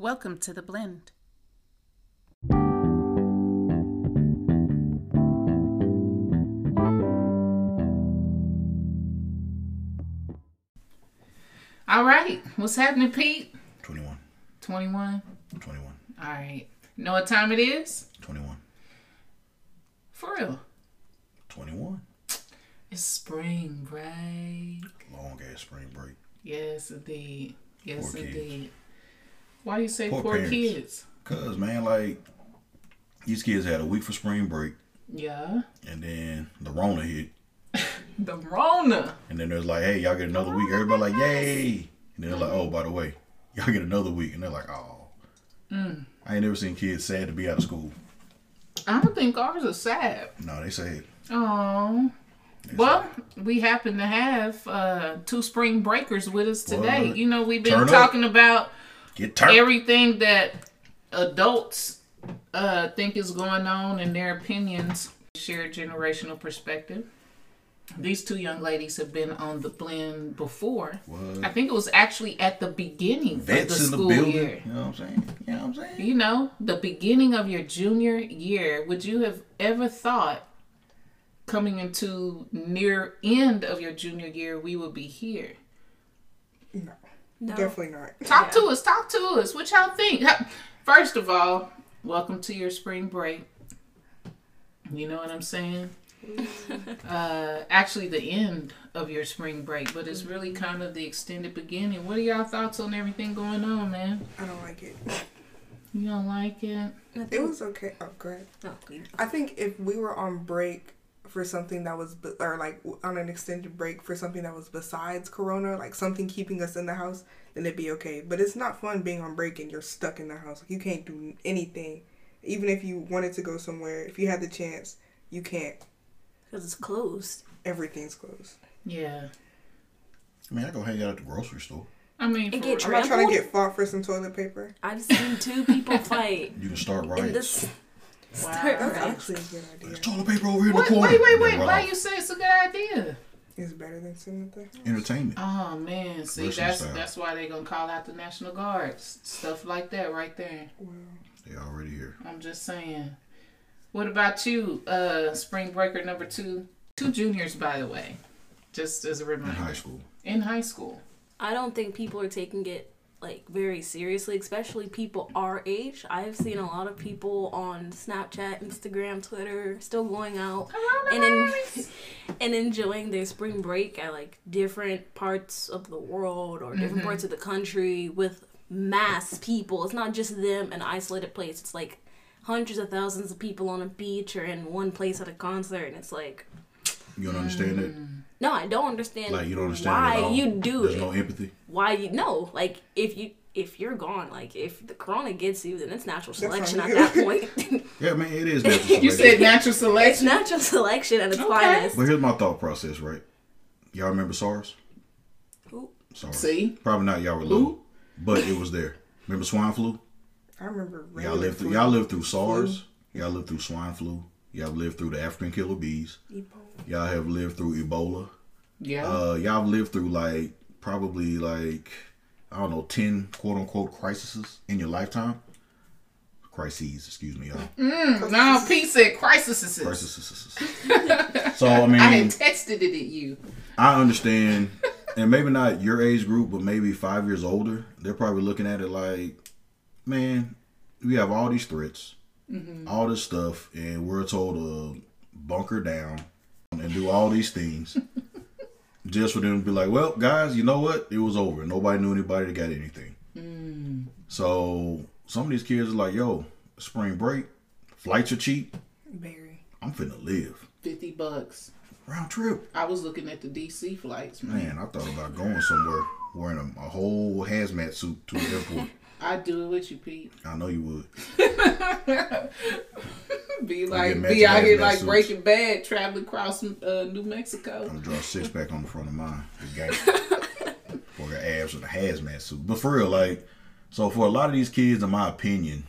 Welcome to the blend. All right, what's happening, Pete? 21. 21. 21. All right. Know what time it is? 21. For real. 21. It's spring break. Long ass spring break. Yes, indeed. Yes, Poor kids. Why you say Poor poor, kids? Cause man, like these kids had a week for spring break, Yeah. and then the Rona hit, The Rona. and then there's like, hey, y'all get another week. Everybody like, yay! And then they're like, oh, by the way, y'all get another week, and they're like, oh. I ain't never seen kids sad to be out of school. I don't think ours are sad. No, they say Oh. Well, we happen to have uh, two spring breakers with us today. You know, we've been Turn up. talking about get turned. everything that adults uh, think is going on in their opinions. Share generational perspective. These two young ladies have been on the blend before. What? I think it was actually at the beginning of the Vets in the school building. year. You know what I'm saying? You know what I'm saying? You know, the beginning of your junior year. Would you have ever thought coming into near end of your junior year we would be here? No, No. definitely not. Talk to us. Talk to us. What y'all think? First of all, welcome to your spring break. You know what I'm saying? uh, actually, the end of your spring break, but it's really kind of the extended beginning. What are y'all thoughts on everything going on, man? I don't like it. You don't like it? It was okay. Oh, great. No, you- I think if we were on break for something that was, be- or like on an extended break for something that was besides Corona, like something keeping us in the house, then it'd be okay. But it's not fun being on break and you're stuck in the house. Like you can't do anything. Even if you wanted to go somewhere, if you had the chance, you can't. Because it's closed. Everything's closed. Yeah. I mean, I go hang out at the grocery store. I mean, And for get I'm not trying to get fought for some toilet paper. I've seen two people fight You can start in riots. this. Wow. Start That's riots. actually a good idea. There's toilet paper over here in Wait, the corner. wait, wait, wait. Why off. you say it's a good idea? It's better than sitting at the house. Entertainment. Oh man, see Russian that's style. that's why they're gonna call out the National Guards, stuff like that right there. Well, They already here. I'm just saying. What about you, uh, spring breaker number two? Two juniors, by the way, just as a In reminder. high school. In high school. I don't think people are taking it like very seriously, especially people our age. I've seen a lot of people on Snapchat, Instagram, Twitter still going out and en- and enjoying their spring break at like different parts of the world or different mm-hmm. parts of the country with mass people. It's not just them in an isolated place. It's like hundreds of thousands of people on a beach or in one place at a concert and it's like You don't understand that? No, I don't understand Like you don't understand it at why all? you do There's it no empathy. why you no like if you if you're gone like if the corona gets you then it's natural selection at that point Yeah, man, it is natural You said natural it's selection. natural selection and its Okay. finest But here's my thought process, right? Y'all remember SARS? Who? SARS. See? Probably not y'all were little, but it was there. Remember swine flu? I remember. Y'all lived through. flu. Y'all lived through SARS. Y'all lived through swine flu. Y'all lived through the African killer bees. Ebola. Y'all have lived through Ebola. Yeah. Uh, y'all have lived through like probably like I don't know ten quote unquote crises in your lifetime. Crises, excuse me, y'all. no, Pete said crisis. Crises. so I mean, I had texted it at you. I understand, and maybe not your age group, but maybe five years older. They're probably looking at it like, man, we have all these threats, Mm-hmm. all this stuff, and we're told to bunker down and do all these things, just for them to be like, well, guys, you know what? It was over. Nobody knew anybody that got anything. Mm. So some of these kids are like, yo, spring break, flights are cheap. Berry. I'm finna live. Fifty bucks. Round trip. I was looking at the DC flights, man. Man, I thought about going somewhere wearing a, a whole hazmat suit to the airport. I'd do it with you, Pete. I know you would. Be like, be out here like Suits. Breaking Bad, traveling across uh, New Mexico. I'm gonna draw a six pack on the front of mine. For her abs with a hazmat suit. But for real, like, so for a lot of these kids, in my opinion,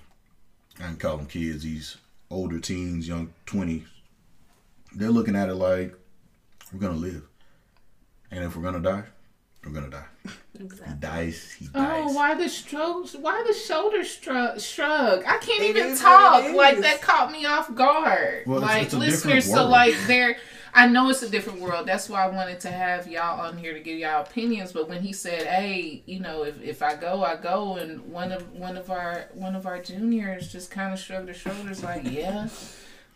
I can call them kids, these older teens, young 20s, they're looking at it like, we're gonna live. And if we're gonna die, I'm gonna die. He dies. He oh, dies. Oh, why the strokes? Why the shoulder shrug? Shrug. I can't It even talk. Like that caught me off guard. Well, like it's a different listeners, so like they're. I know it's a different world. That's why I wanted to have y'all on here to give y'all opinions. But when he said, "Hey, you know, if, if I go, I go," and one of one of our one of our juniors just kind of shrugged her shoulders, like, "Yeah."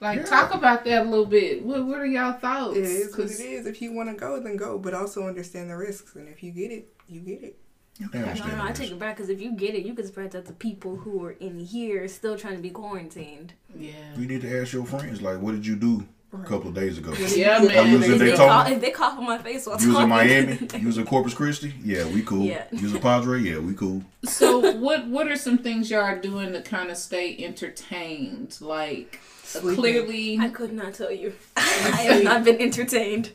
Like, Yeah. talk about that a little bit. What What are y'all thoughts? It is what 'Cause- it is. If you want to go, then go. But also understand the risks. And if you get it, you get it. I No, understand no, I take it back because if you get it, you can spread that to people who are in here still trying to be quarantined. Yeah. You need to ask your friends, like, what did you do a couple of days ago? Yeah, man. you was If they, Daytona? cough, if they cough on my face while You was in Miami? You was in Corpus Christi? Yeah, we cool. Yeah. You was in Padre? Yeah, we cool. So what what are some things y'all are doing to kind of stay entertained? Like Sleeping. clearly I could not tell you. I have not been entertained.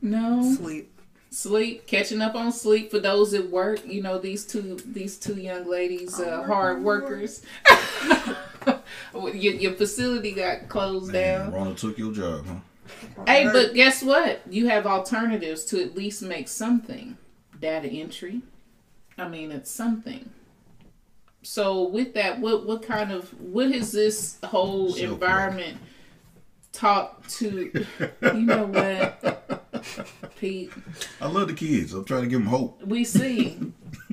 no Sleep. sleep, catching up on sleep for those at work. You know these two these two young ladies, uh, hard workers. your, your facility got closed Man, down. Rona took your job, huh? Hey, but guess what? You have alternatives to at least make something. Data entry. I mean, it's something. So with that, what what kind of what has this whole Self-love. environment taught to? You know what, Pete? I love the kids. I'm trying to give them hope. We see.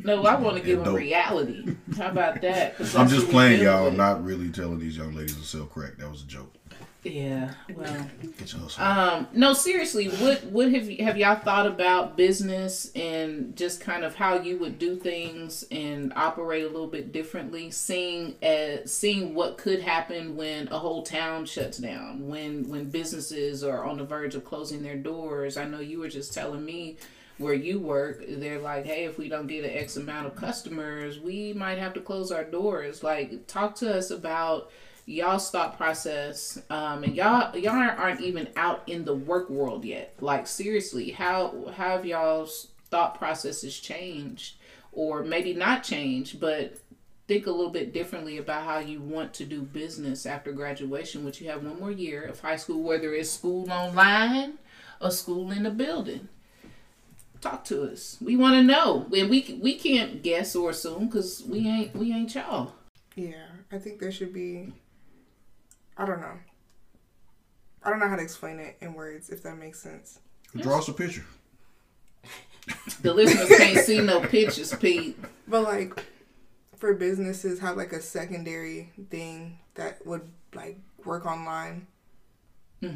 No, I want to give them reality. How about that? I'm just playing, y'all. I'm not really telling these young ladies to sell crack. That was a joke. Yeah. Well. Get your hustle. Um, no, seriously, what what have you have y'all thought about business and just kind of how you would do things and operate a little bit differently, seeing as seeing what could happen when a whole town shuts down, when when businesses are on the verge of closing their doors. I know you were just telling me where you work, they're like, hey, if we don't get an X amount of customers, we might have to close our doors. Like, talk to us about y'all's thought process um and y'all y'all aren't, even out in the work world yet. Like seriously how how have y'all's thought processes changed? Or maybe not changed but think a little bit differently about how you want to do business after graduation which you have one more year of high school whether it's school online or school in the building. Talk to us. We want to know. And we we can't guess or assume because we ain't we ain't y'all. Yeah, I think there should be. I don't know. I don't know how to explain it in words, if that makes sense. Draw us a picture. the listeners can't see no pictures pete But like, for businesses, have like a secondary thing that would like work online.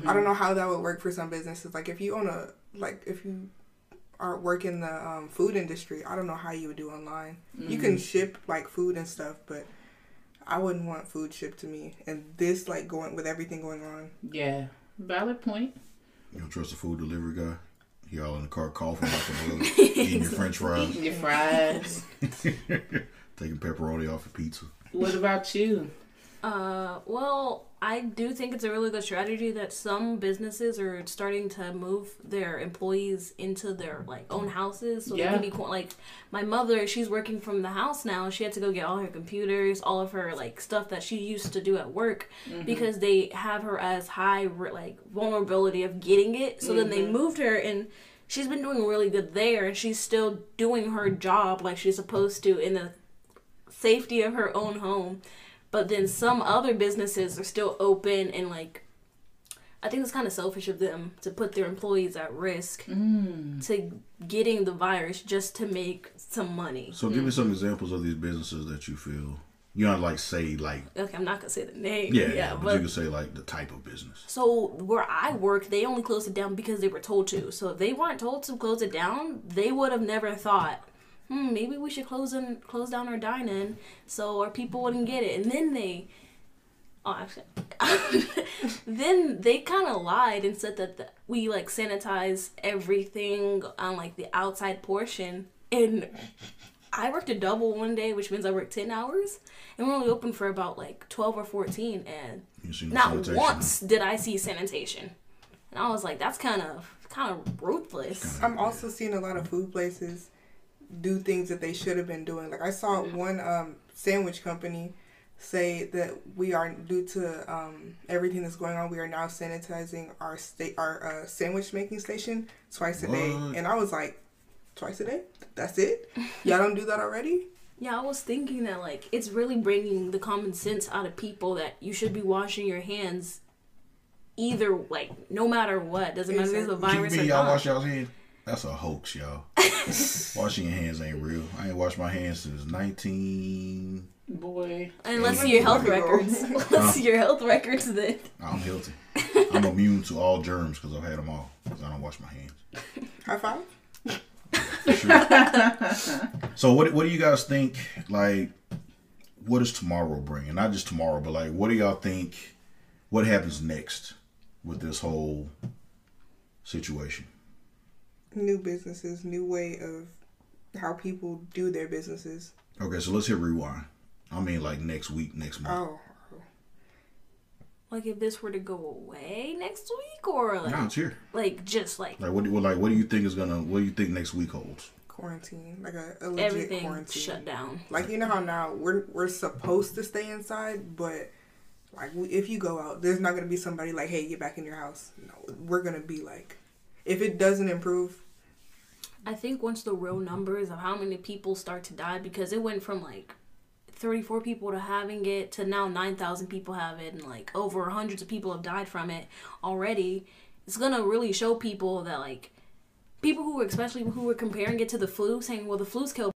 I don't know how that would work for some businesses. Like if you own a like if you are work in the um, food industry, I don't know how you would do online. You can ship like food and stuff, but I wouldn't want food shipped to me. And this like going with everything going on. Yeah, valid point. You don't trust a food delivery guy? He all in the car coughing like a bug, eating your french fries, Eating your fries. taking pepperoni off of pizza. what about you? Uh, well, I do think it's a really good strategy that some businesses are starting to move their employees into their like own houses, so Yeah. they can be qu- like my mother. She's working from the house now. She had to go get all her computers, all of her like stuff that she used to do at work, mm-hmm. because they have her as high like vulnerability of getting it. So then they mm-hmm. moved her and. She's been doing really good there, and she's still doing her job like she's supposed to in the safety of her own home. But then some other businesses are still open and like I think it's kind of selfish of them to put their employees at risk mm. to getting the virus just to make some money. So give me some examples of these businesses that you feel you don't like say like Okay, I'm not gonna say the name. yeah, yeah, but, but you can say like the type of business. So where I work, they only closed it down because they were told to. So if they weren't told to close it down, they would have never thought, hmm, maybe we should close in, close down our dine-in so our people wouldn't get it. And then they, oh, actually, then they kind of lied and said that the, we like sanitize everything on like the outside portion. And I worked a double one day, which means I worked ten hours, and we're only open for about like twelve or fourteen, and You not sanitation. once did I see sanitation. And I was like, that's kind of kind of ruthless. I'm also seeing a lot of food places do things that they should have been doing. Like I saw one um, sandwich company say that we are due to um, everything that's going on, we are now sanitizing our state our uh, sandwich making station twice a day, What? and I was like, twice a day. That's it. Y'all don't do that already. Yeah, I was thinking that like it's really bringing the common sense out of people that you should be washing your hands either like no matter what. Doesn't matter if there's a What you virus or mean y'all not. wash y'all's hands? That's a hoax, y'all. Washing your hands ain't real. I ain't washed my hands since 19. Boy. Unless see your health records. let's see your health records then. I'm healthy. I'm immune to all germs because I've had them all. Because I don't wash my hands. High five. So what what do you guys think? Like, what does tomorrow bring? And not just tomorrow, but like, what do y'all think? What happens next with this whole situation? New businesses, new way of how people do their businesses. Okay, so let's hit rewind. I mean, like next week, next month. Oh, Like if this were to go away next week or like No, it's here. like just like Like, what? do- Like, what do you think is gonna? What do you think next week holds? quarantine, like a, a legit everything quarantine. shut down. Like you know how now we're we're supposed to stay inside, but like we- if you go out, there's not gonna be somebody like, hey, get back in your house. No, we're gonna be like, if it doesn't improve, I think once the real numbers of how many people start to die, because it went from like 34 people to having it to now 9,000 people have it, and like over hundreds of people have died from it already. It's gonna really show people that like people who were especially who were comparing it to the flu, saying, "Well, the flu's killed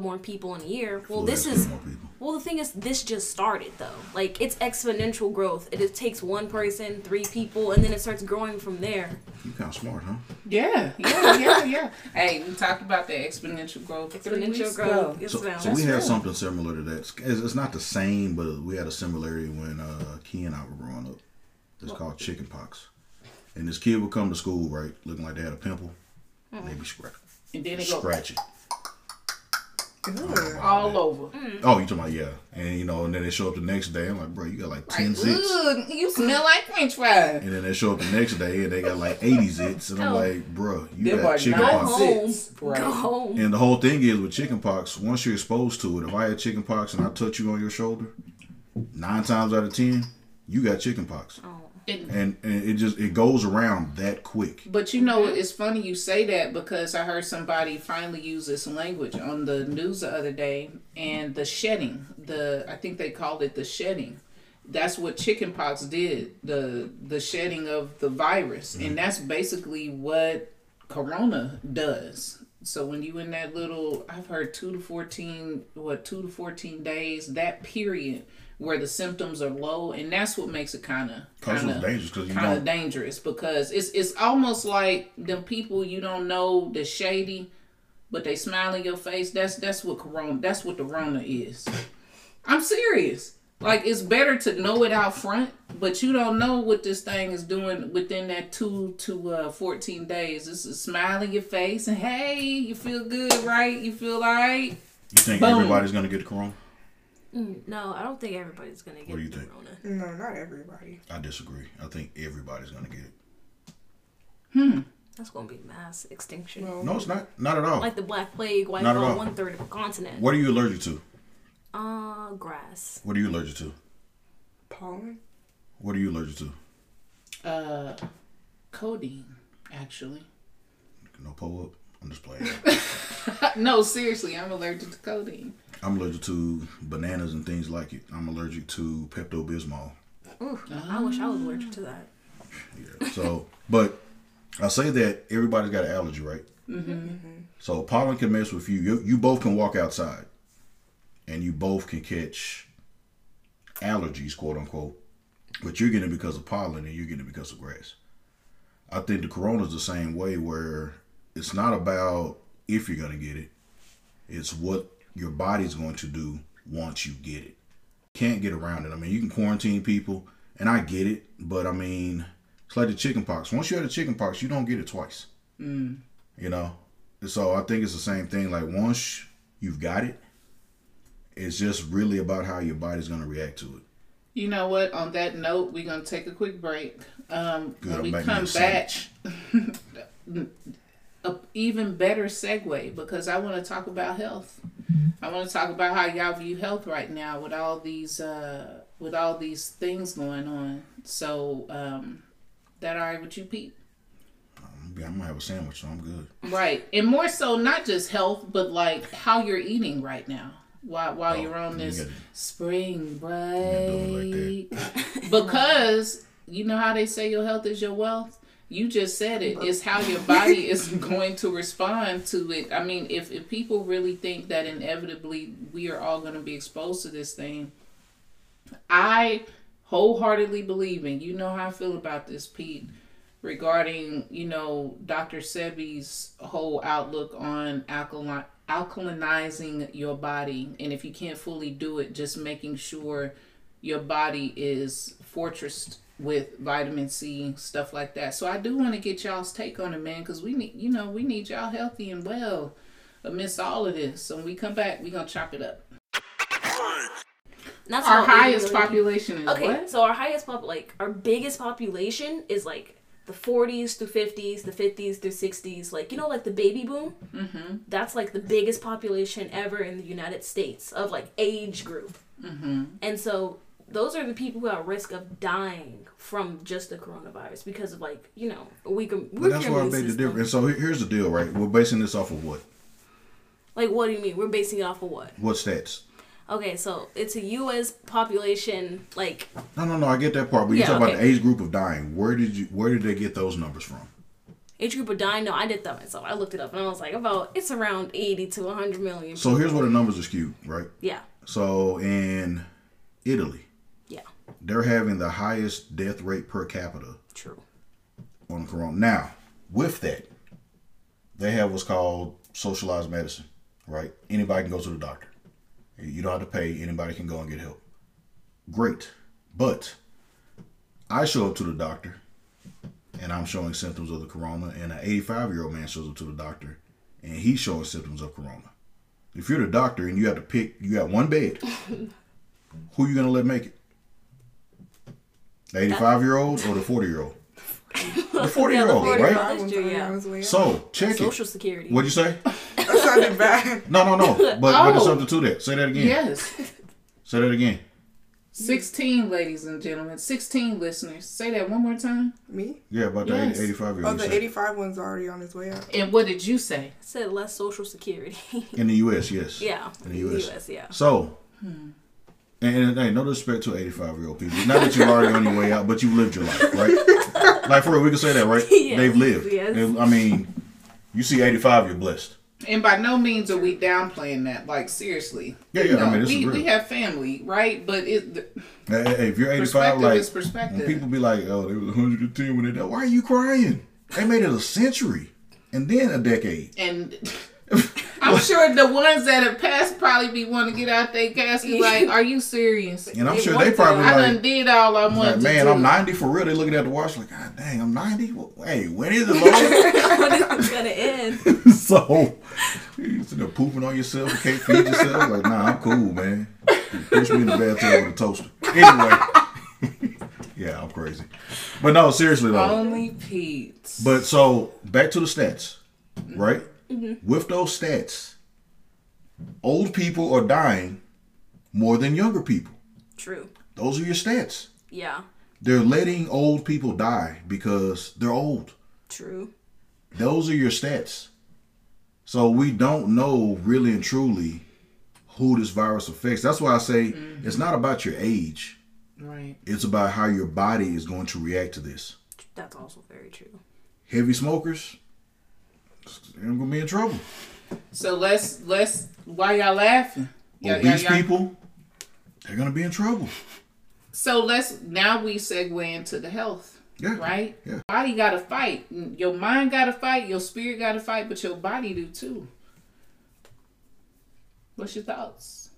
more people in a year." Well, Flu this is more people. Well, the thing is, this just started though. Like it's exponential growth. It just takes one person, three people, and then it starts growing from there. You kind of smart, huh? Yeah, yeah, yeah, yeah. hey, we talked about the exponential growth. three Exponential weeks growth. ago. Yes, So, ma'am. so we That's had real. something similar to that. It's, it's not the same, but we had a similarity when uh, Key and I were growing up. It's called chicken pox. And this kid would come to school, right, looking like they had a pimple. And they'd be scratch, And then it go scratching. Ugh. all over. Mm. Oh, you talking about, yeah. And, you know, and then they show up the next day. I'm like, bro, you got like 10 Like, zits. ugh, you smell like French fries. And then they show up the next day and they got like 80 zits. And I'm Oh. like, bro, you Them got chicken pox. home. zits. Right. Go home. And the whole thing is with chicken pox, once you're exposed to it, if I had chicken pox and I touch you on your shoulder, nine times out of ten, you got chicken pox. Oh. And- And, and it just it goes around that quick. But you know, it's funny you say that because I heard somebody finally use this language on the news the other day, and the shedding, the I think they called it the shedding. That's what chickenpox did, the the shedding of the virus, and mm-hmm. that's basically what corona does. So when you in that little, I've heard two to fourteen, what two to fourteen days, that period where the symptoms are low, and that's what makes it kind of kind of dangerous because kind of dangerous because it's it's almost like them people you don't know the shady, but they smile in your face. That's that's what corona. That's what the Rona is. I'm serious. Like it's better to know it out front, but you don't know what this thing is doing within that two to uh, fourteen days. It's a smile in your face and hey, you feel good, right? You feel alright. You think Boom. everybody's gonna get the corona? Mm, No, I don't think everybody's gonna get What do you think? corona. no, not everybody. I disagree. I think everybody's gonna get it. Hmm. That's gonna be mass extinction. No, No, it's not. Not at all. Like the Black Plague wiped out one third of a continent. What are you allergic to? Uh, grass. What are you allergic to? pollen. What are you allergic to? Uh, codeine, actually. No pull up. I'm just playing. no, seriously, I'm allergic to codeine. I'm allergic to bananas and things like it. I'm allergic to Pepto Bismol. Ooh, I wish I was allergic to that. Yeah. So, but I say that everybody's got an allergy, right? Mm-hmm. So pollen can mess with you. you. You both can walk outside, and you both can catch allergies, quote unquote. But you're getting it because of pollen, and you're getting it because of grass. I think the corona's the same way, where it's not about if you're gonna get it; it's what your body's going to do once you get it. Can't get around it. I mean, you can quarantine people, and I get it, but I mean, it's like the chicken pox. Once you have the chicken pox, you don't get it twice. You know? So I think it's the same thing. Like, once you've got it, it's just really about how your body's going to react to it. You know what? On that note, we're gonna take a quick break. Um, Good, when we come back, a even better segue because I want to talk about health. I want to talk about how y'all view health right now with all these uh, with all these things going on. So, um, that all right with you, Pete? I'm gonna have a sandwich, so I'm good. Right. And more so not just health, but like how you're eating right now. While while Oh, you're on you this gotta- spring break. because you know how they say your health is your wealth? You just said it. It's how your body is going to respond to it. I mean, if, if people really think that inevitably we are all going to be exposed to this thing, I wholeheartedly believe, and you know how I feel about this, Pete, regarding, you know, Dr. Sebi's whole outlook on alkaline alkalinizing your body. And if you can't fully do it, just making sure your body is fortressed with vitamin C, stuff like that. So I do want to get y'all's take on it, man, because we need, you know, we need y'all healthy and well amidst all of this. So when we come back, we gonna chop it up. That's Our highest really- population is Okay, what? so our highest pop, like our biggest population is like the 40s through 50s, the 50s through 60s, like you know, like the baby boom. Mm-hmm. That's like the biggest population ever in the United States of like age group. Mm-hmm. And so those are the people who are at risk of dying from just the coronavirus because of like you know a weaker. But that's why I made the difference. So here's the deal, right? We're basing this off of what? Like, what do you mean? We're basing it off of what? What stats? Okay, so it's a U.S. population like No, no, no. I get that part, but you Yeah, talk about the age group of dying. Where did you? Where did they get those numbers from? age group of dying. No, I did that myself. I looked it up and I was like, about it's around eighty to one hundred million. So here's where the numbers are skewed, right? yeah, So in Italy, they're having the highest death rate per capita true. on corona. Now, with that, they have what's called socialized medicine, right? Anybody can go to the doctor. You don't have to pay. Anybody can go and get help. Great. But I show up to the doctor and I'm showing symptoms of the corona, and an 85 year old man shows up to the doctor and he's showing symptoms of corona. If you're the doctor and you have to pick, you got one bed, who are you going to let make it? The 85 year old or the 40 year old? The 40 year old, Yeah, the 40-year-old. right? That That's one's true, yeah. on his way out. So check Social it. security. What'd you say? that sounded bad. No, no, no. But, but there's Oh. something to that. Say that again. Yes. Say that again. 16, ladies and gentlemen. 16 listeners. Say that one more time. Me? Yeah, about the Yes. 85 year old. Oh, the 85 one's already on his way out. And what did you say? I said less social security. In the U.S., yes. yeah, In the US. yeah. So, and, and hey, no disrespect to 85 year old people. Not that you're already on your way out, but you've lived your life, right? like, for real, we can say that, right? Yes, They've lived. yes. They- I mean, you see 85, you're blessed. And by no means are we downplaying that. Like, seriously. Yeah, You yeah, I mean, this we, is real. we have family, right? But it, the Hey, hey, hey, if you're 85, like, is perspective. when people be like, oh, they was 110 when they died. Why are you crying? They made it a century and then a decade. And I'm sure the ones that have passed probably be wanting to get out their casket like, are you serious? And I'm They sure they to. probably I like, done did all I wanted Like, man, do. I'm 90 for real. They looking at the watch like, God dang, I'm 90. Well, hey, when is it, when is it gonna end? so, you sitting there pooping on yourself. You can't feed yourself. Like, nah, I'm cool, man. Push me in the bathtub with a toaster. Anyway, yeah, I'm crazy. But no, seriously though. Only Pete. But so back to the stats, right? Mm-hmm. With those stats, old people are dying more than younger people. True. Those are your stats. Yeah. They're letting old people die because they're old. True. Those are your stats. So we don't know really and truly who this virus affects. That's why I say mm-hmm. it's not about your age. Right. It's about how your body is going to react to this. That's also very true. Heavy smokers, they're gonna be in trouble. So let's let's why y'all laughing? Y'all- y'all- Obese y'all- people, they're gonna be in trouble. So let's now we segue into the health. Yeah. Right? Yeah. Body gotta fight. Your mind gotta fight, your spirit gotta fight, but your body do too. What's your thoughts?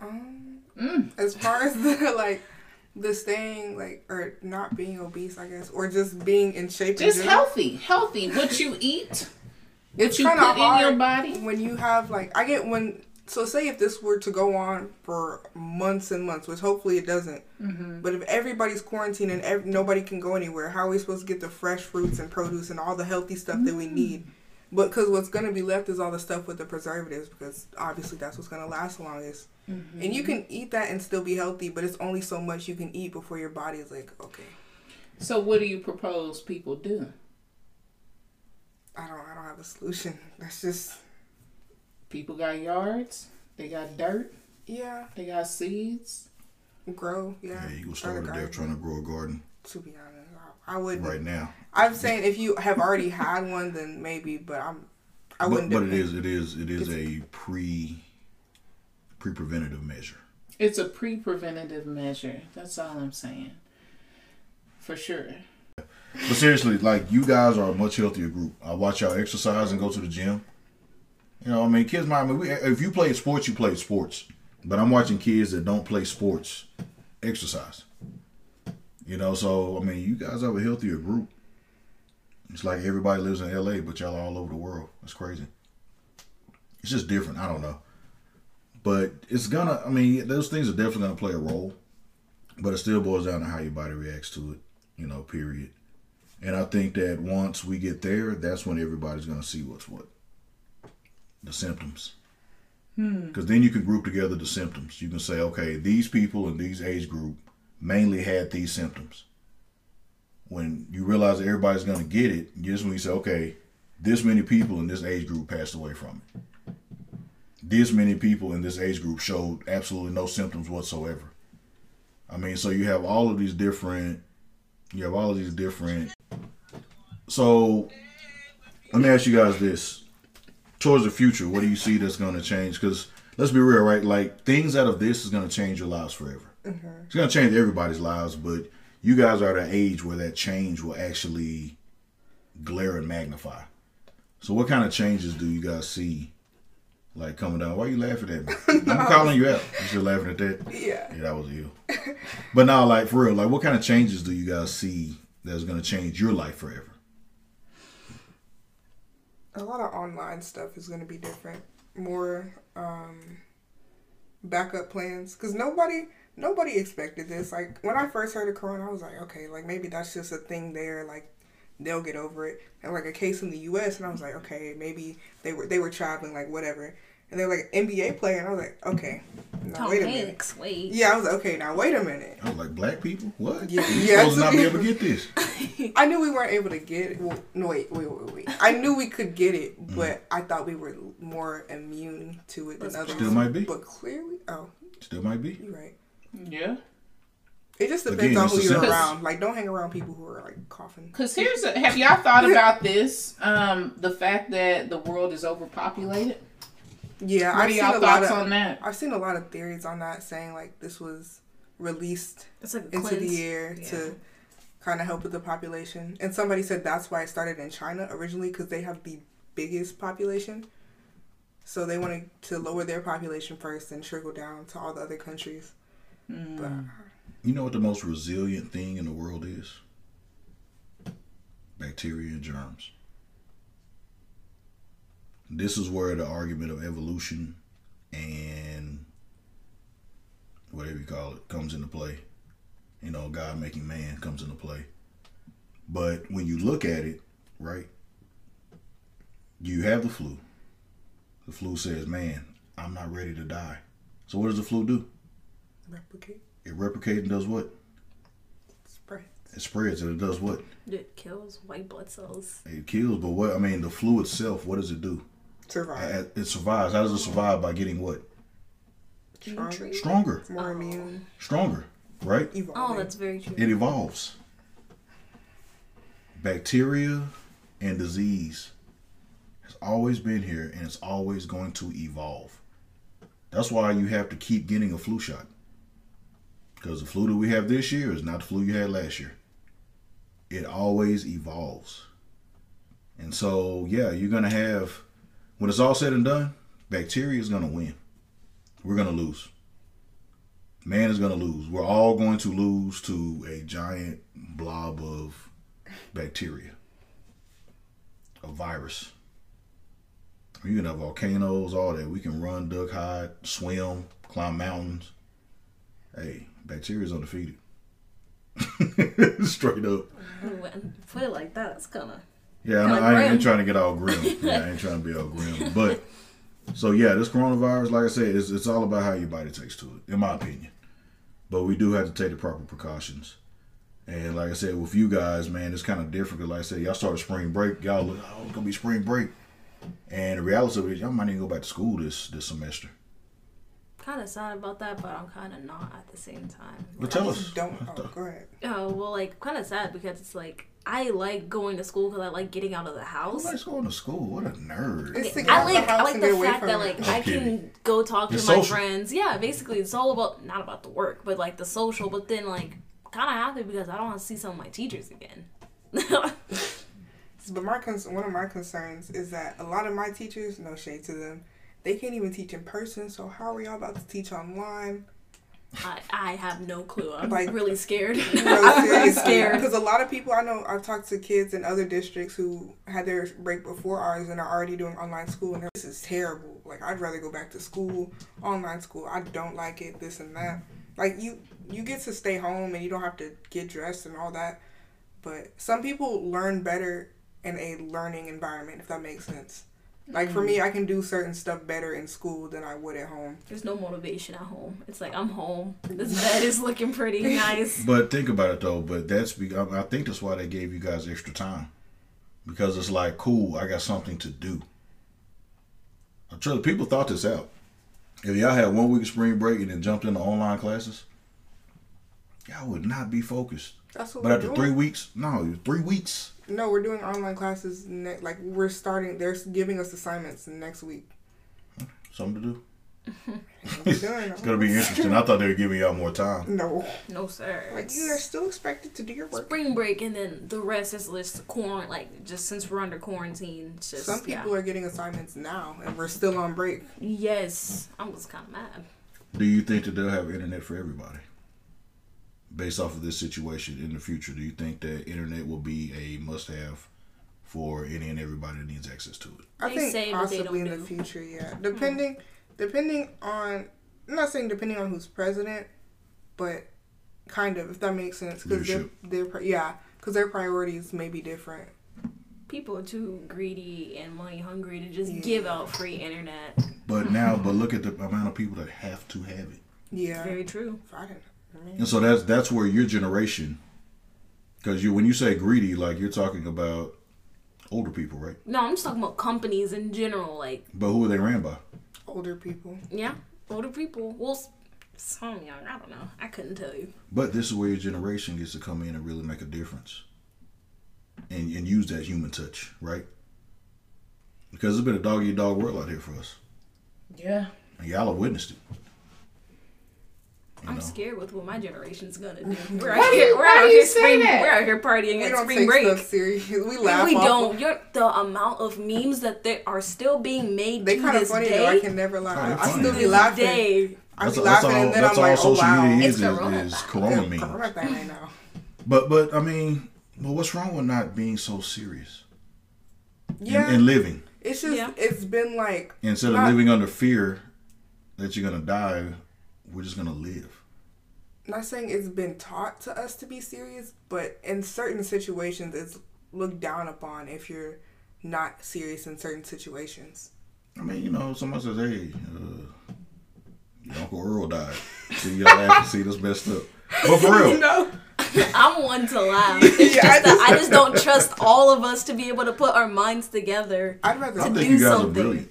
Um, Mm. as far as the like, the thing like or not being obese, I guess, or just being in shape. Just healthy. Healthy. What you eat, what It's you kinda put in your body. when you have like I get when so say if this were to go on for months and months, which hopefully it doesn't. Mm-hmm. But if everybody's quarantined and ev- nobody can go anywhere, how are we supposed to get the fresh fruits and produce and all the healthy stuff that we need? But because what's going to be left is all the stuff with the preservatives, because obviously that's what's going to last the longest. Mm-hmm. And you can eat that and still be healthy, but it's only so much you can eat before your body is like, okay. So what do you propose people do? I don't I don't have a solution. That's just People got yards. They got dirt. yeah, They got seeds. grow. Yeah, Yeah, you gonna Start a starve to death trying to grow a garden To be honest, I, I wouldn't. right now. I'm saying if you have already had one, then maybe. But I'm. I But, wouldn't. but it depend- is it is it is a pre pre preventative measure. It's a pre-preventative measure. That's all I'm saying. For sure. But seriously, like you guys are a much healthier group. I watch y'all exercise and go to the gym. You know, I mean, kids. might- I mean, we, if you played sports, you played sports. But I'm watching kids that don't play sports exercise. You know, so I mean, you guys have a healthier group. It's like everybody lives in LA, but y'all are all over the world. That's crazy. It's just different. I don't know. But it's gonna. I mean, those things are definitely gonna play a role. But it still boils down to how your body reacts to it. You know, period. And I think that once we get there, that's when everybody's gonna see what's what. The symptoms. Hmm. Because then you can group together the symptoms. You can say, okay, these people in these age group mainly had these symptoms. When you realize that everybody's gonna get it, just when you say, okay, this many people in this age group passed away from it. This many people in this age group showed absolutely no symptoms whatsoever. I mean, so you have all of these different, you have all of these different. So, let me ask you guys this: towards the future, what do you see that's going to change? Because let's be real, right? Like things out of this is going to change your lives forever. Mm-hmm. It's going to change everybody's lives, but you guys are at an age where that change will actually glare and magnify. So, what kind of changes do you guys see? Like coming down, why are you laughing at me? I'm calling you out. You still laughing at that? Yeah. Yeah, that was you. but now, like for real, like what kind of changes do you guys see that's gonna change your life forever? a lot of online stuff is to be different more um backup plans because nobody nobody expected this like when i first heard of corona i was like okay like maybe that's just a thing there like they'll get over it and like a case in the us and i was like okay maybe they were they were traveling like whatever and they were like nba player and i was like okay now Tom wait a minute Hanks, wait. yeah i was like okay now wait a minute I was like, black people? What? Yeah, You yeah, supposed to not be able to get this. I knew we weren't able to get it. Well, no, wait, wait, wait, wait. I knew we could get it, Mm. but I thought we were more immune to it than Let's others. Still might be. But clearly, oh, Still might be. you're right. Yeah. It just Again, depends on who you're symptoms. around. Like, don't hang around people who are like coughing. Cause here's a, have y'all thought about this? Um, the fact that the world is overpopulated. Yeah, What I've are seen y'all a lot of. on that? I've seen a lot of theories on that, saying like this was released It's like into cleanse. the air Yeah. to kind of help with the population. And somebody said that's why it started in China originally because they have the biggest population. So they wanted to lower their population first and trickle down to all the other countries. But You know what the most resilient thing in the world is? Bacteria and germs. This is where the argument of evolution and whatever you call it comes into play. You know, God making man comes into play. But when you look at it, right, you have the flu. The flu says, man, I'm not ready to die. So what does the flu do? replicate, It replicates and does what? spread. It spreads and it does what? It kills white blood cells. It kills, but what? I mean, the flu itself, what does it do? Survive. It it survives. How does it survive? By getting what? Stronger. Stronger. More immune. Stronger, right? Evolving. Oh, that's very true. It evolves. Bacteria and disease has always been here and it's always going to evolve. That's why you have to keep getting a flu shot. Because the flu that we have this year is not the flu you had last year. It always evolves. And so, yeah, you're going to have, when it's all said and done, bacteria is going to win. We're going to lose. Man is going to lose. We're all going to lose to a giant blob of bacteria, a virus. You can have volcanoes, all that. We can run, duck, hide, swim, climb mountains. Hey, bacteria's undefeated. Straight up. When put it like that, it's kind of Yeah, I, Kinda I ain't trying to get all grim. Yeah, I ain't trying to be all grim. But so yeah, this coronavirus, like I said, it's, it's all about how your body takes to it, in my opinion. But we do have to take the proper precautions. And like I said, with you guys, man, it's kind of different. 'cause like I said, y'all started spring break. Y'all look, oh, it's gonna be spring break. And the reality of it is, y'all might even go back to school this this semester. Kind of sad about that, but I'm kind of not at the same time. But tell us, Don't. Oh, go ahead. Oh well, like kind of sad because it's like I like going to school because I like getting out of the house. who house. likes going to school? What a nerd! It's to get I out the like I like the fact that like I'm I kidding. can go talk to It's my social. friends. Yeah, basically it's all about not about the work, but like the social. But then like kind of happy because I don't want to see some of my teachers again. But my cons- one of my concerns is that a lot of my teachers, no shade to them, they can't even teach in person. So how are y'all about to teach online? I I have no clue. I'm Like- really scared. I'm really scared. Because a lot of people I know, I've talked to kids in other districts who had their break before ours and are already doing online school, and this is terrible. Like I'd rather go back to school, online school. I don't like it. This and that. Like you, you get to stay home and you don't have to get dressed and all that. But some people learn better in a learning environment, if that makes sense. Like for me, mm-hmm. I can do certain stuff better in school than I would at home. There's no motivation at home. It's like I'm home. This bed is looking pretty nice. But think about it though. But that's be- I I think that's why they gave you guys extra time, because it's like, cool, I got something to do. I'm sure the people thought this out. If y'all had one week of spring break and then jumped into online classes, y'all would not be focused. That's what But we're after doing. three weeks, no, three weeks. No, we're doing online classes. Ne- like we're starting. They're giving us assignments next week. Something to do. It's gonna be interesting. I thought they were giving y'all more time. No, No sir. like you are still expected to do your work. spring break and then the rest is just quarantine. like just since we're under quarantine just Some people are getting assignments now, and we're still on break. yes i was kind of mad Do you think that they'll have internet for everybody? Based off of this situation in the future, do you think that internet will be a must-have for any and everybody that needs access to it? I They think say, but they possibly in don't the future, yeah. Hmm. Depending, depending on. I'm not saying depending on who's president, but kind of if that makes sense because their Leadership. their pri- yeah because their priorities may be different. people are too greedy and money hungry to just Yeah. give out free internet But now, but look at the amount of people that have to have it, Yeah, very true I didn't. I and so that's that's where your generation, because you when you say greedy, like you're talking about older people, right? no i'm just talking about companies in general like But who are they ran by? older people. yeah older people well some young i don't know i couldn't tell you But this is where your generation gets to come in and really make a difference, and and use that human touch, right? Because it's been a dog eat dog world out here for us, Yeah. and y'all have witnessed it. You i'm know? scared with what my generation's gonna do we're Why out do here you- we're out do you here say spring that? we're out here partying We at don't spring take break stuff serious. We laugh. we don't. of- You're, the amount of memes that there are still being made They to kind of funny day. though. I can never lie. Oh, they're I still be laughing. day. I That's, be that's laughing all. and then That's I'm all like, oh wow. media It's is, is, Corona. is Corona memes. Corona thing right now. But but I mean, but what's wrong with not being so serious Yeah, and, and living it's just Yeah. it's been like instead of Not- living under fear that you're gonna die? We're just gonna live. not saying it's been taught to us to be serious, but in certain situations, it's looked down upon if you're not serious in certain situations. I mean, you know, someone says, "Hey, uh, your Uncle Earl died." See, y'all laugh and see this messed up. But for real, no, I'm one to laugh. Yeah, I just I just- just don't trust all of us to be able to put our minds together. I'd rather. I think do you guys something. are brilliant.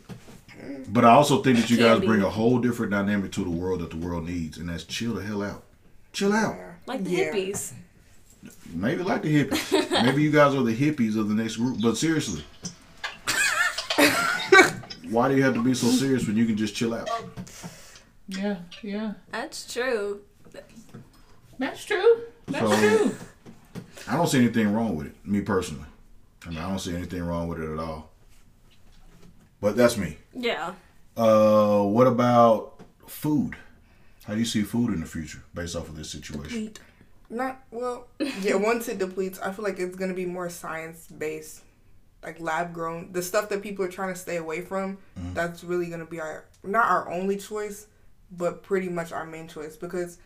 But I also think that you guys be. bring a whole different dynamic to the world that the world needs, and that's chill the hell out. Chill out. Like the Yeah. hippies. Maybe like the hippies. Maybe you guys are the hippies of the next group. But seriously, why do you have to be so serious when you can just chill out? Yeah. Yeah. That's true. That's true. That's So- true. I don't see anything wrong with it, me personally. I mean, I don't see anything wrong with it at all. But that's me. Yeah. Uh, what about food? How do you see food in the future based off of this situation? Tweet. Not well. Yeah, once it depletes, I feel like it's gonna be more science based, like lab grown. The stuff that people are trying to stay away from. That's really gonna be our not our only choice, but pretty much our main choice because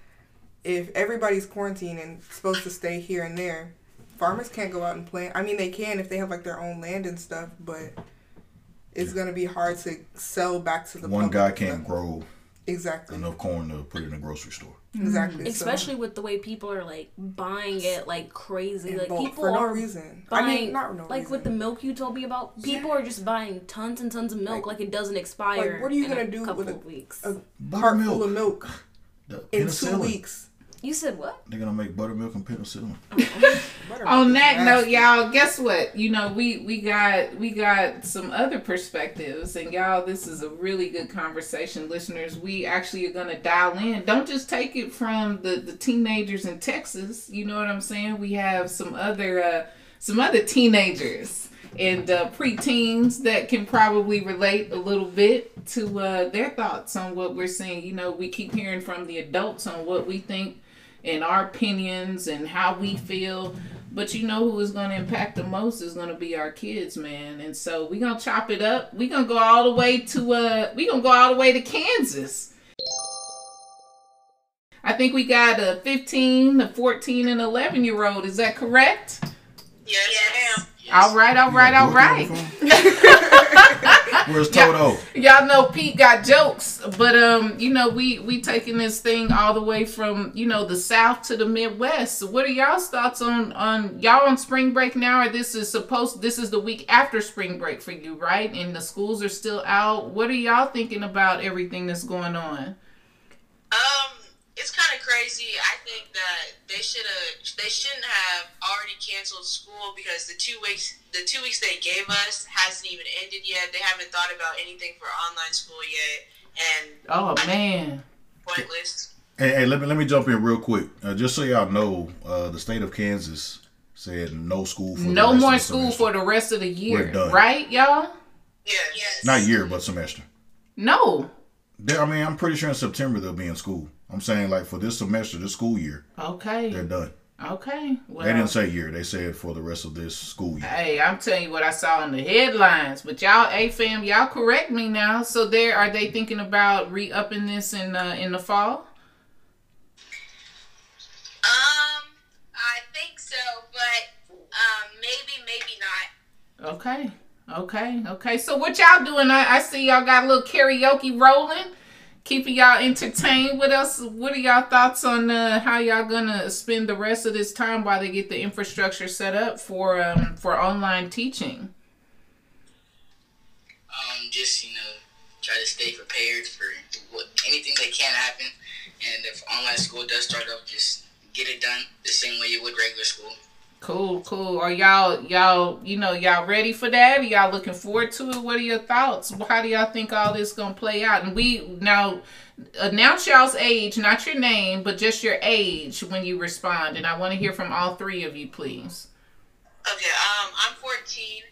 if everybody's quarantined and supposed to stay here and there, farmers can't go out and plant. I mean, they can if they have like their own land and stuff, but it's gonna be hard to sell back to the One guy can't stuff. grow Exactly. enough corn to put in a grocery store. Exactly. so- Especially with the way people are like buying it like crazy. in Like bulk people for no are reason. buying I mean, not no like reason. with the milk you told me about. People are just buying tons and tons of milk like, it doesn't expire. like, what are you gonna do with a- couple of weeks? a cart Buttermilk. full of milk The in two penicillin. weeks. You said what? They're gonna make buttermilk and penicillin. Buttermilk On that note, y'all, guess what? You know, we we got we got some other perspectives, and y'all, this is a really good conversation, listeners. We actually are gonna dial in. Don't just take it from the the teenagers in Texas. You know what I'm saying? We have some other uh, some other teenagers and uh, preteens that can probably relate a little bit to uh, their thoughts on what we're seeing. You know, we keep hearing from the adults on what we think and our opinions and how we feel. But you know who is going to impact the most is going to be our kids, man. And so we're going to chop it up. We're going to go all the way to uh we're going to go all the way to Kansas. I think we got a 15, a 14 and 11 year old. Is that correct? Yes, ma'am. All right, all right, all right. Where's Toto? Y'all know Pete got jokes, but um, you know we we taking this thing all the way from you know the South to the Midwest. So what are y'all's thoughts on on y'all on spring break now? Or this is supposed this is the week after spring break for you, right? And the schools are still out. What are y'all thinking about everything that's going on? Um, it's kind of crazy. I think that they should have, they shouldn't have already canceled school because the two weeks, the two weeks they gave us hasn't even ended yet. They haven't thought about anything for online school yet, and Oh man, pointless. Hey, hey, let me let me jump in real quick. Uh, just so y'all know, uh, the state of Kansas said no school for the no rest of more the school semester. for the rest of the year, We're done. right, y'all? Yes. yes. not year but semester. No. They, I mean, I'm pretty sure in September they'll be in school. I'm saying like for this semester, this school year, Okay. they're done. Okay. Well, They didn't say year; they said for the rest of this school year. Hey, I'm telling you what I saw in the headlines. But y'all, A fam, y'all correct me now. So there, are they thinking about re-upping this in uh, in the fall? Um, I think so, but um, maybe, maybe not. Okay, okay, okay. So what y'all doing? I, I see y'all got a little karaoke rolling, keeping y'all entertained. What else? What are y'all thoughts on uh, how y'all gonna spend the rest of this time while they get the infrastructure set up for um, for online teaching? um, just you know try to stay prepared for what anything that can happen and if online school does start up just get it done the same way you would regular school Cool, cool. Are y'all y'all you know y'all ready for that? Are y'all looking forward to it? What are your thoughts? How do y'all think all this gonna play out? And we now announce y'all's age, not your name, but just your age when you respond. And I want to hear from all three of you, please. Okay, um, I'm 14,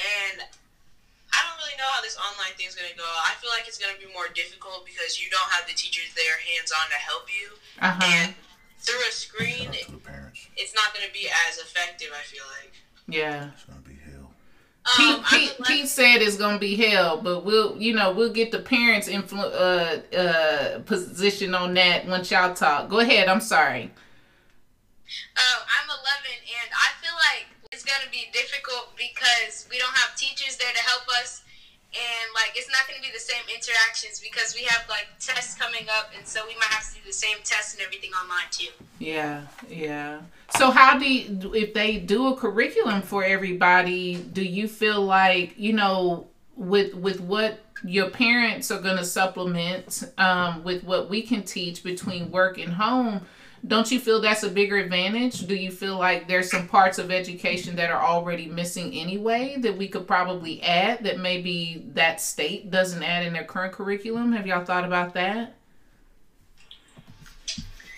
and I don't really know how this online thing's gonna go. I feel like it's gonna be more difficult because you don't have the teachers there hands on to help you, Uh huh. and through a screen, To the parents, it's not gonna be as effective. I feel like. Yeah. it's gonna be hell. Pete, Um, Pete, I'm Pete said it's gonna be hell, but we'll, you know, we'll get the parents' influ- uh, uh, position on that once y'all talk. Go ahead. I'm sorry. Uh, I'm 11, and I feel like it's gonna be difficult because we don't have teachers there to help us, and like it's not gonna be the same interactions because we have like tests coming up, and so we might have to do the same tests and everything online too. Yeah, yeah. So how do you, if they do a curriculum for everybody, do you feel like, you know, with with what your parents are going to supplement um, with what we can teach between work and home, don't you feel that's a bigger advantage? Do you feel like there's some parts of education that are already missing anyway that we could probably add that maybe that state doesn't add in their current curriculum? Have y'all thought about that?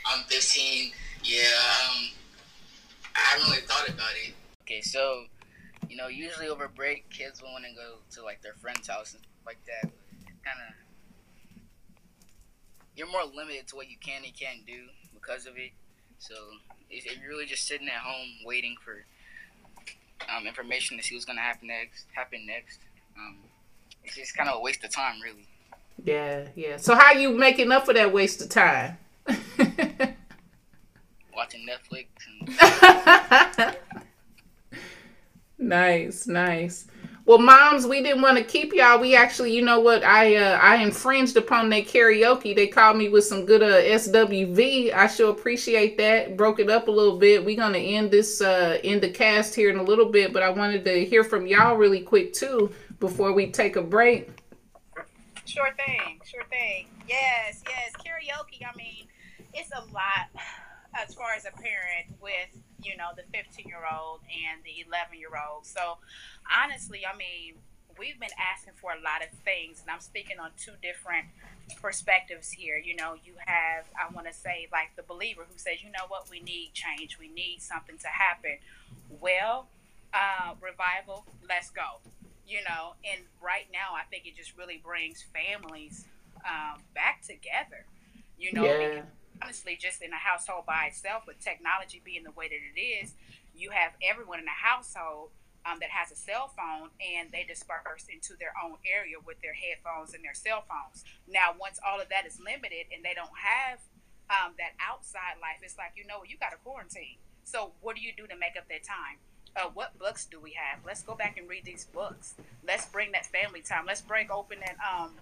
i'm 15 yeah um, i haven't really thought about it okay so you know usually over break kids will want to go to like their friend's house and stuff like that kind of you're more limited to what you can and can't do because of it so if if you're really just sitting at home waiting for um, information to see what's gonna happen next happen next um, it's just kind of a waste of time really Yeah, yeah. So how you making up for that waste of time? watching netflix and nice, nice. Well, moms, we didn't want to keep y'all. We actually, you know what? I uh, I infringed upon that karaoke. They called me with some good uh, SWV. I sure appreciate that. Broke it up a little bit. We're gonna end this uh, end the cast here in a little bit, but I wanted to hear from y'all really quick too before we take a break. Sure thing, sure thing. Yes, yes. Karaoke. I mean, it's a lot as far as a parent with you know the 15 year old and the 11 year old. So honestly, I mean, we've been asking for a lot of things, and I'm speaking on two different perspectives here. You know, you have, I want to say, like the believer who says, you know what, we need change, we need something to happen. Well, uh, revival, let's go. You know, and right now, I think it just really brings families um, back together. You know, Yeah. Honestly, just in a household by itself, with technology being the way that it is, you have everyone in the household um, that has a cell phone and they disperse into their own area with their headphones and their cell phones. Now, once all of that is limited and they don't have um, that outside life, it's like, you know, you got to quarantine. So, what do you do to make up that time? Uh, what books do we have? Let's go back and read these books. Let's bring that family time. Let's break open that um,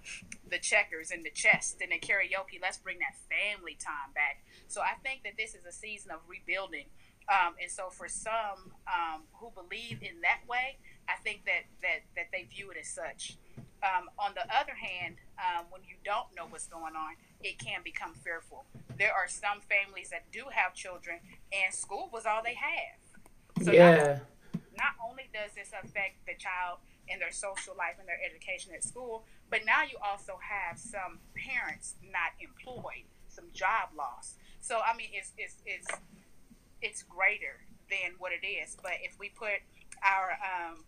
the checkers and the chess and the karaoke. Let's bring that family time back. So I think that this is a season of rebuilding. Um, and so for some um, who believe in that way, I think that, that, that they view it as such. Um, on the other hand, um, when you don't know what's going on, it can become fearful. There are some families that do have children, and school was all they have. So not Yeah. not only does this affect the child in their social life and their education at school, but now you also have some parents not employed, some job loss. So I mean, it's it's it's it's greater than what it is. But if we put our um,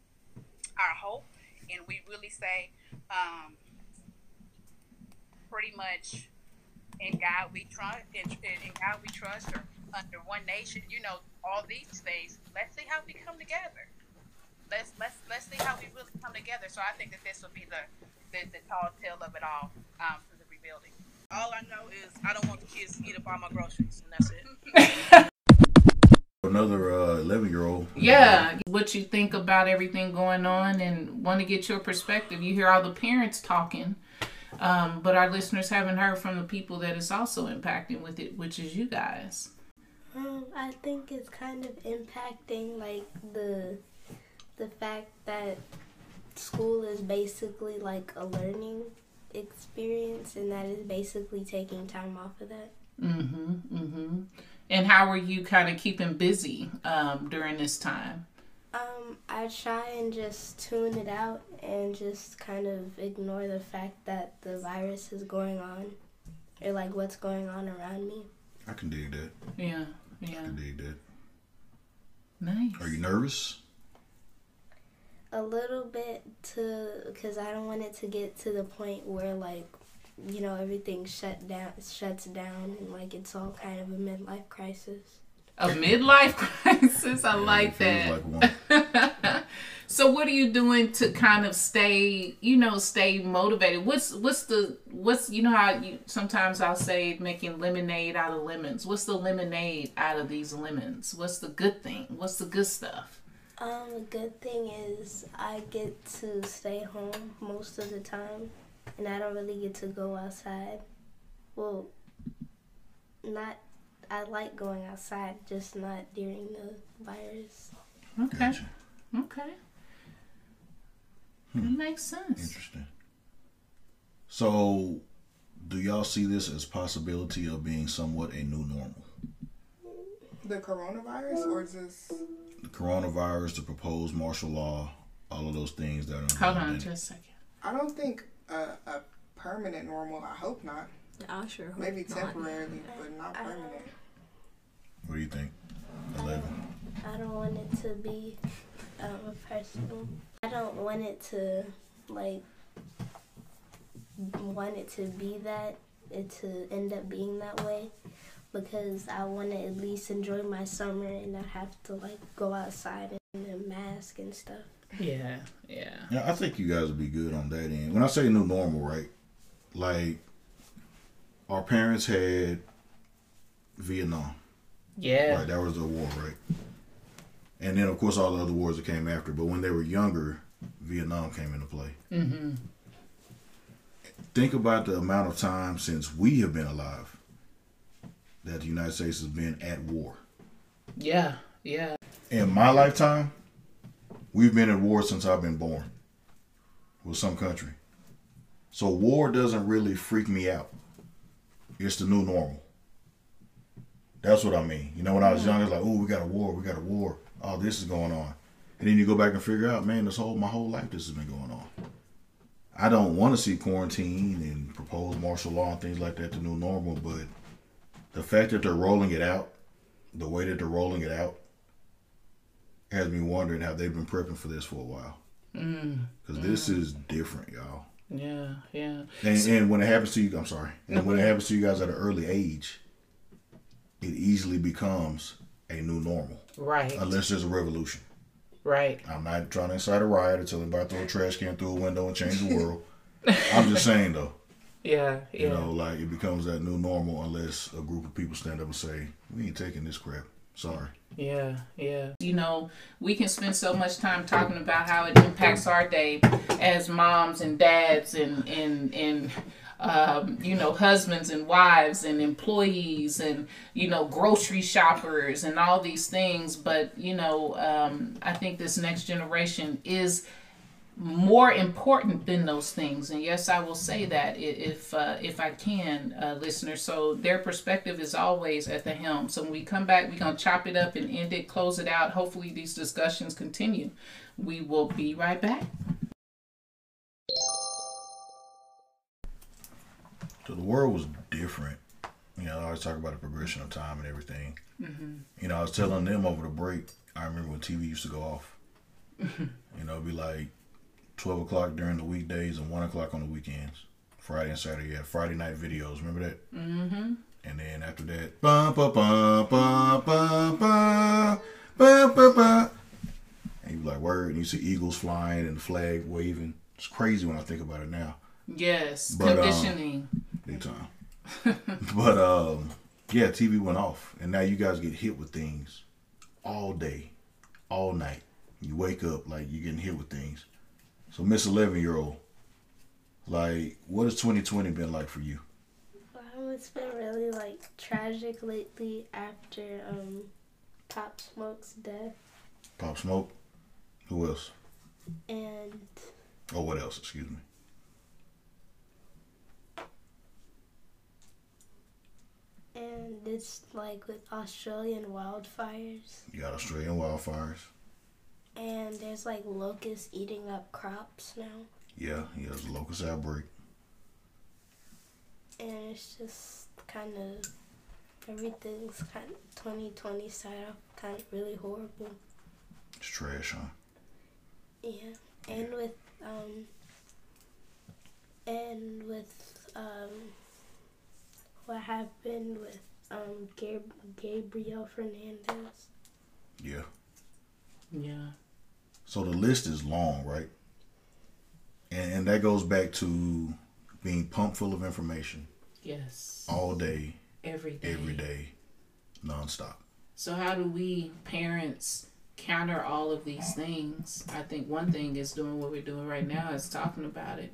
our hope and we really say, um, pretty much, in God we trust, in, in God we trust, or under one nation, you know, all these things. Let's see how we come together. Let's let's let's see how we really come together. So I think that this will be the the, the tall tale of it all um, for the rebuilding. All I know is I don't want the kids to eat up all my groceries, and that's it. Another uh, 11 year old. Yeah, what you think about everything going on and want to get your perspective. You hear all the parents talking, um, but our listeners haven't heard from the people that it's also impacting with it, which is you guys. I think it's kind of impacting like the the fact that school is basically like a learning experience and that is basically taking time off of that. Mm-hmm. Mm-hmm. And how are you kind of keeping busy um, during this time? Um, I try and just tune it out and just kind of ignore the fact that the virus is going on or like what's going on around me. I can dig that. Yeah. I Yeah. can dig that. Nice. Are you nervous? A little bit to because I don't want it to get to the point where like you know everything shut down shuts down and like it's all kind of a midlife crisis. A midlife crisis. I like Feels that. like one. so what are you doing to kind of stay, you know, stay motivated? What's what's the what's you know how you sometimes I'll say making lemonade out of lemons. What's the lemonade out of these lemons? What's the good thing? What's the good stuff? Um, the good thing is I get to stay home most of the time, and I don't really get to go outside. Well, not. I like going outside, just not during the virus. Okay. Gotcha. Okay. That makes sense. Interesting. So, do y'all see this as possibility of being somewhat a new normal? The coronavirus, or just? The coronavirus, the proposed martial law, all of those things that are Hold on in just a second. I don't think a, a permanent normal. I hope not. I sure hope Maybe not. temporarily, but not permanent. What do you think? Eleven. I don't want it to be um, personal. I don't want it to like want it to be that it to end up being that way because I want to at least enjoy my summer and not have to like go outside in a mask and stuff. Yeah, yeah. Yeah, I think you guys will be good on that end. When I say new normal, right? Like, our parents had Vietnam. Yeah. Right, that was the war, right? And then of course all the other wars that came after. But when they were younger, Vietnam came into play. Mm-hmm. Think about the amount of time since we have been alive that the United States has been at war. Yeah, yeah. In my lifetime, we've been at war since I've been born with some country. So war doesn't really freak me out. It's the new normal. That's what I mean. You know, when I was young, it's like, oh, we got a war, we got a war. Oh, this is going on. And then you go back and figure out, man, this whole my whole life this has been going on. I don't want to see quarantine and proposed martial law and things like that the new normal, but the fact that they're rolling it out, the way that they're rolling it out, has me wondering how they've been prepping for this for a while. Mm. Because this is different, y'all. Yeah, yeah. And, and when it happens to you, I'm sorry. And when it happens to you guys at an early age, it easily becomes a new normal. Right. Unless there's a revolution. Right. I'm not trying to incite a riot or tell anybody to throw a trash can through a window and change the world. I'm just saying though. Yeah, yeah. You know, like it becomes that new normal unless a group of people stand up and say, "We ain't taking this crap." Sorry. Yeah, yeah. You know, we can spend so much time talking about how it impacts our day as moms and dads and and and um, you know, husbands and wives and employees and you know, grocery shoppers and all these things. But you know, um, I think this next generation is more important than those things. And yes, I will say that if uh, if I can, uh, listeners. So their perspective is always at the helm. So when we come back, we're gonna chop it up and end it, close it out. Hopefully, these discussions continue. We will be right back. So the world was different. You know, I always talk about the progression of time and everything. You know, I was telling them over the break. I remember when TV used to go off. you know, it'd be like twelve o'clock during the weekdays and one o'clock on the weekends. Friday and Saturday, had Friday night videos. Remember that? Mm-hmm. And then after that, ba ba ba ba ba ba ba ba ba. And you like, word, and you see eagles flying and the flag waving. It's crazy when I think about it now. Yes, But, um, Big time. but um, yeah, TV went off, and now you guys get hit with things all day, all night. You wake up like you're getting hit with things. So, Miss Eleven Year Old, like, what has 2020 been like for you? Um, it's been really like tragic lately after um Pop Smoke's death Pop Smoke. Who else? and Oh, what else? Excuse me. And it's like with Australian wildfires You got Australian wildfires. and there's like locusts eating up crops now Yeah, yeah, there's a locust outbreak. and it's just kind of everything's kind of 2020 started off kind of really horrible It's trash, huh? Yeah, and with um, and with um, what happened with um Gab- Gabriel Fernandez. Yeah. Yeah. So the list is long, right? And, and that goes back to being pumped full of information Yes. all day, Every day. every day, nonstop. So how do we parents counter all of these things? I think one thing is doing what we're doing right now is talking about it.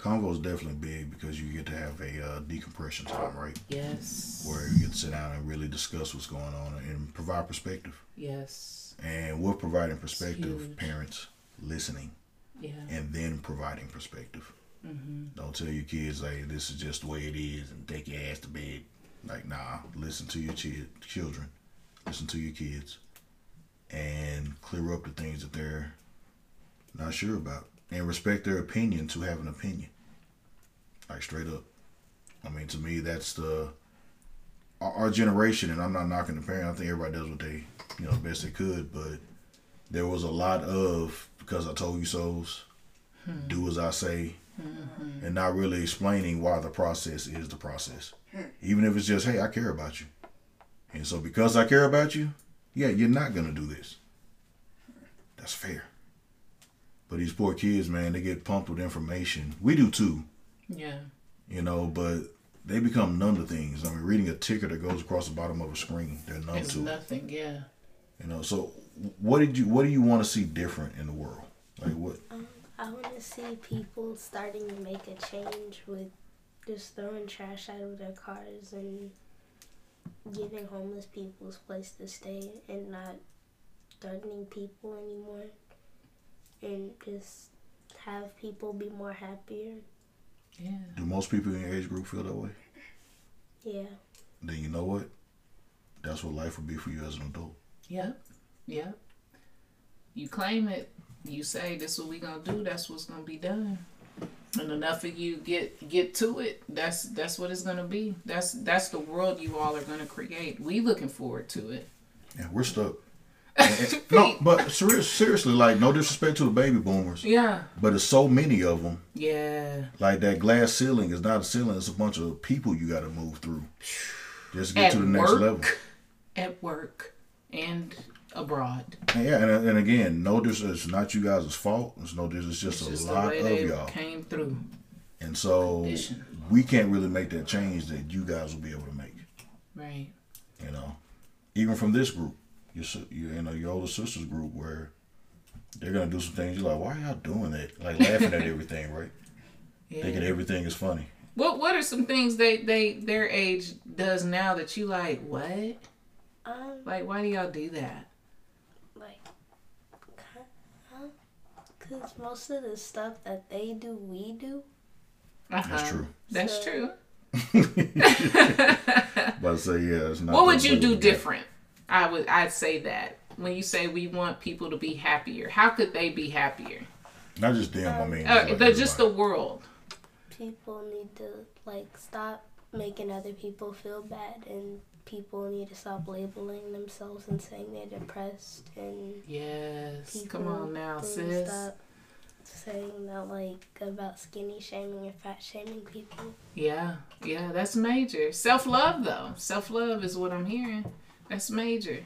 Convo is definitely big because you get to have a uh, decompression time, right? Yes. Where you get to sit down and really discuss what's going on and provide perspective. Yes. And we're providing perspective, parents listening Yeah. and then providing perspective. Mm-hmm. Don't tell your kids, hey, this is just the way it is and take your ass to bed. Like, nah, listen to your chi- children, listen to your kids, and clear up the things that they're not sure about. And respect their opinion to have an opinion. Like, straight up. I mean, to me, that's the. Our, our generation, and I'm not knocking the parent, I think everybody does what they, you know, best they could, but there was a lot of, because I told you so's, hmm. do as I say, mm-hmm. and not really explaining why the process is the process. Hmm. Even if it's just, hey, I care about you. And so because I care about you, yeah, you're not gonna do this. That's fair. But these poor kids, man, they get pumped with information. We do too, Yeah. you know, but they become numb to things. I mean, reading a ticker that goes across the bottom of a screen, they're numb It's to it. nothing. Yeah. You know, so what did you what do you want to see different in the world? Like what? Um, I want to see people starting to make a change with just throwing trash out of their cars and giving homeless people a place to stay and not threatening people anymore. And just have people be more happier. Yeah. Do most people in your age group feel that way? Yeah. Then you know what? That's what life would be for you as an adult. Yep. Yep. You claim it. You say this is what we gonna do. That's what's gonna be done. And enough of you get get to it. That's that's what it's gonna be. That's that's the world you all are gonna create. We looking forward to it. Yeah, we're stuck. And- no, but ser- seriously, like no disrespect to the baby boomers, Yeah. but there's so many of them. Yeah. Like that glass ceiling is not a ceiling; it's a bunch of people you got to move through just to get At to the next work. level. At work and abroad. And yeah, and, and again, no, this is not you guys' fault. It's no, this is just It's a just lot of they y'all, came through. and so Condition. we can't really make that change that you guys will be able to make. Right. You know, even from this group, your si- you, you know your older sister's group, where they're gonna do some things. You're like, why are y'all doing that? Like laughing at everything, right? Yeah. Thinking everything is funny. What what are some things they they their age does now that you like what? Um, Like why do y'all do that? like, because most of the stuff that they do, we do. Uh-huh. That's true. That's So- true. But I say, yeah, it's not. What would you do we got- different? I would I'd say that. When you say we want people to be happier, how could they be happier? Not just them. I mean, Uh, just like the, just the world. People need to like stop making other people feel bad, and people need to stop labeling themselves and saying they're depressed, and Yes. Come on now, sis. Stop saying that like about skinny shaming and fat shaming people. Yeah, yeah, that's major. Self love though. Self love is what I'm hearing. That's major.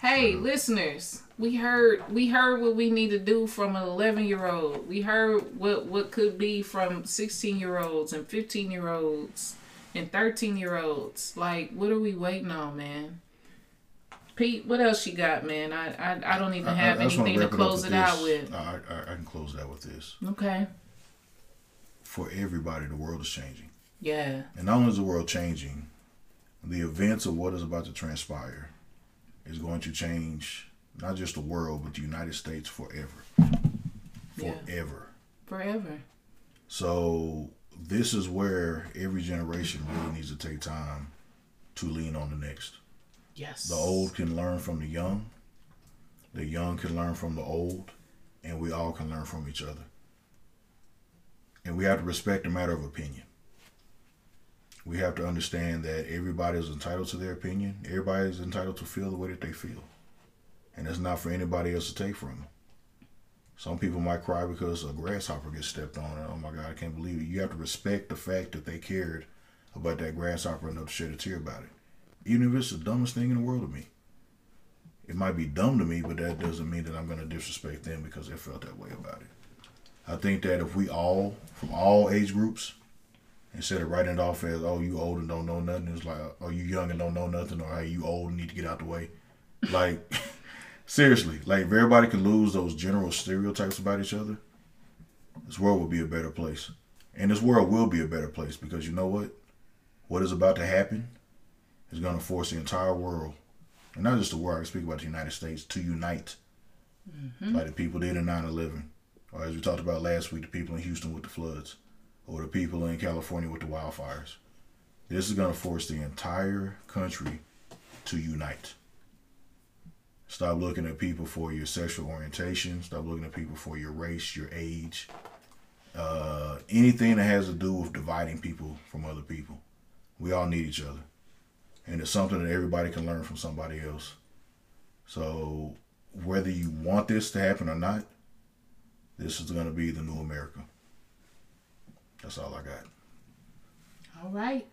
Hey, mm-hmm. listeners, we heard we heard what we need to do from an 11 year old. We heard what what could be from 16 year olds and 15 year olds and 13 year olds. Like, what are we waiting on, man? Pete, what else you got, man? I I, I don't even I- I- have I anything to it close with it out with. I, I, I can close it out with this. Okay. For everybody, the world is changing. Yeah. And not only is the world changing, the events of what is about to transpire is going to change not just the world, but the United States forever. Yeah. Forever. Forever. So this is where every generation really needs to take time to lean on the next. Yes. The old can learn from the young, the young can learn from the old, and we all can learn from each other. And we have to respect the matter of opinion. We have to understand that everybody is entitled to their opinion. Everybody is entitled to feel the way that they feel. And it's not for anybody else to take from them. Some people might cry because a grasshopper gets stepped on. And, oh my God, I can't believe it. You have to respect the fact that they cared about that grasshopper enough to shed a tear about it. Even if it's the dumbest thing in the world to me. It might be dumb to me, but that doesn't mean that I'm going to disrespect them because they felt that way about it. I think that if we all, from all age groups, instead of writing it off as, oh, you old and don't know nothing, it's like, oh, you young and don't know nothing, or hey, you old and need to get out the way. Like, seriously, like if everybody could lose those general stereotypes about each other, this world would be a better place. And this world will be a better place because you know what? What is about to happen is going to force the entire world, and not just the world, I speak about the United States, to unite mm-hmm. like the people did in 9 11. Or as we talked about last week, the people in Houston with the floods, or the people in California with the wildfires. This is going to force the entire country to unite. Stop looking at people for your sexual orientation. Stop looking at people for your race, your age, uh, anything that has to do with dividing people from other people. We all need each other. And it's something that everybody can learn from somebody else. So, whether you want this to happen or not, this is going to be the new America. That's all I got. All right.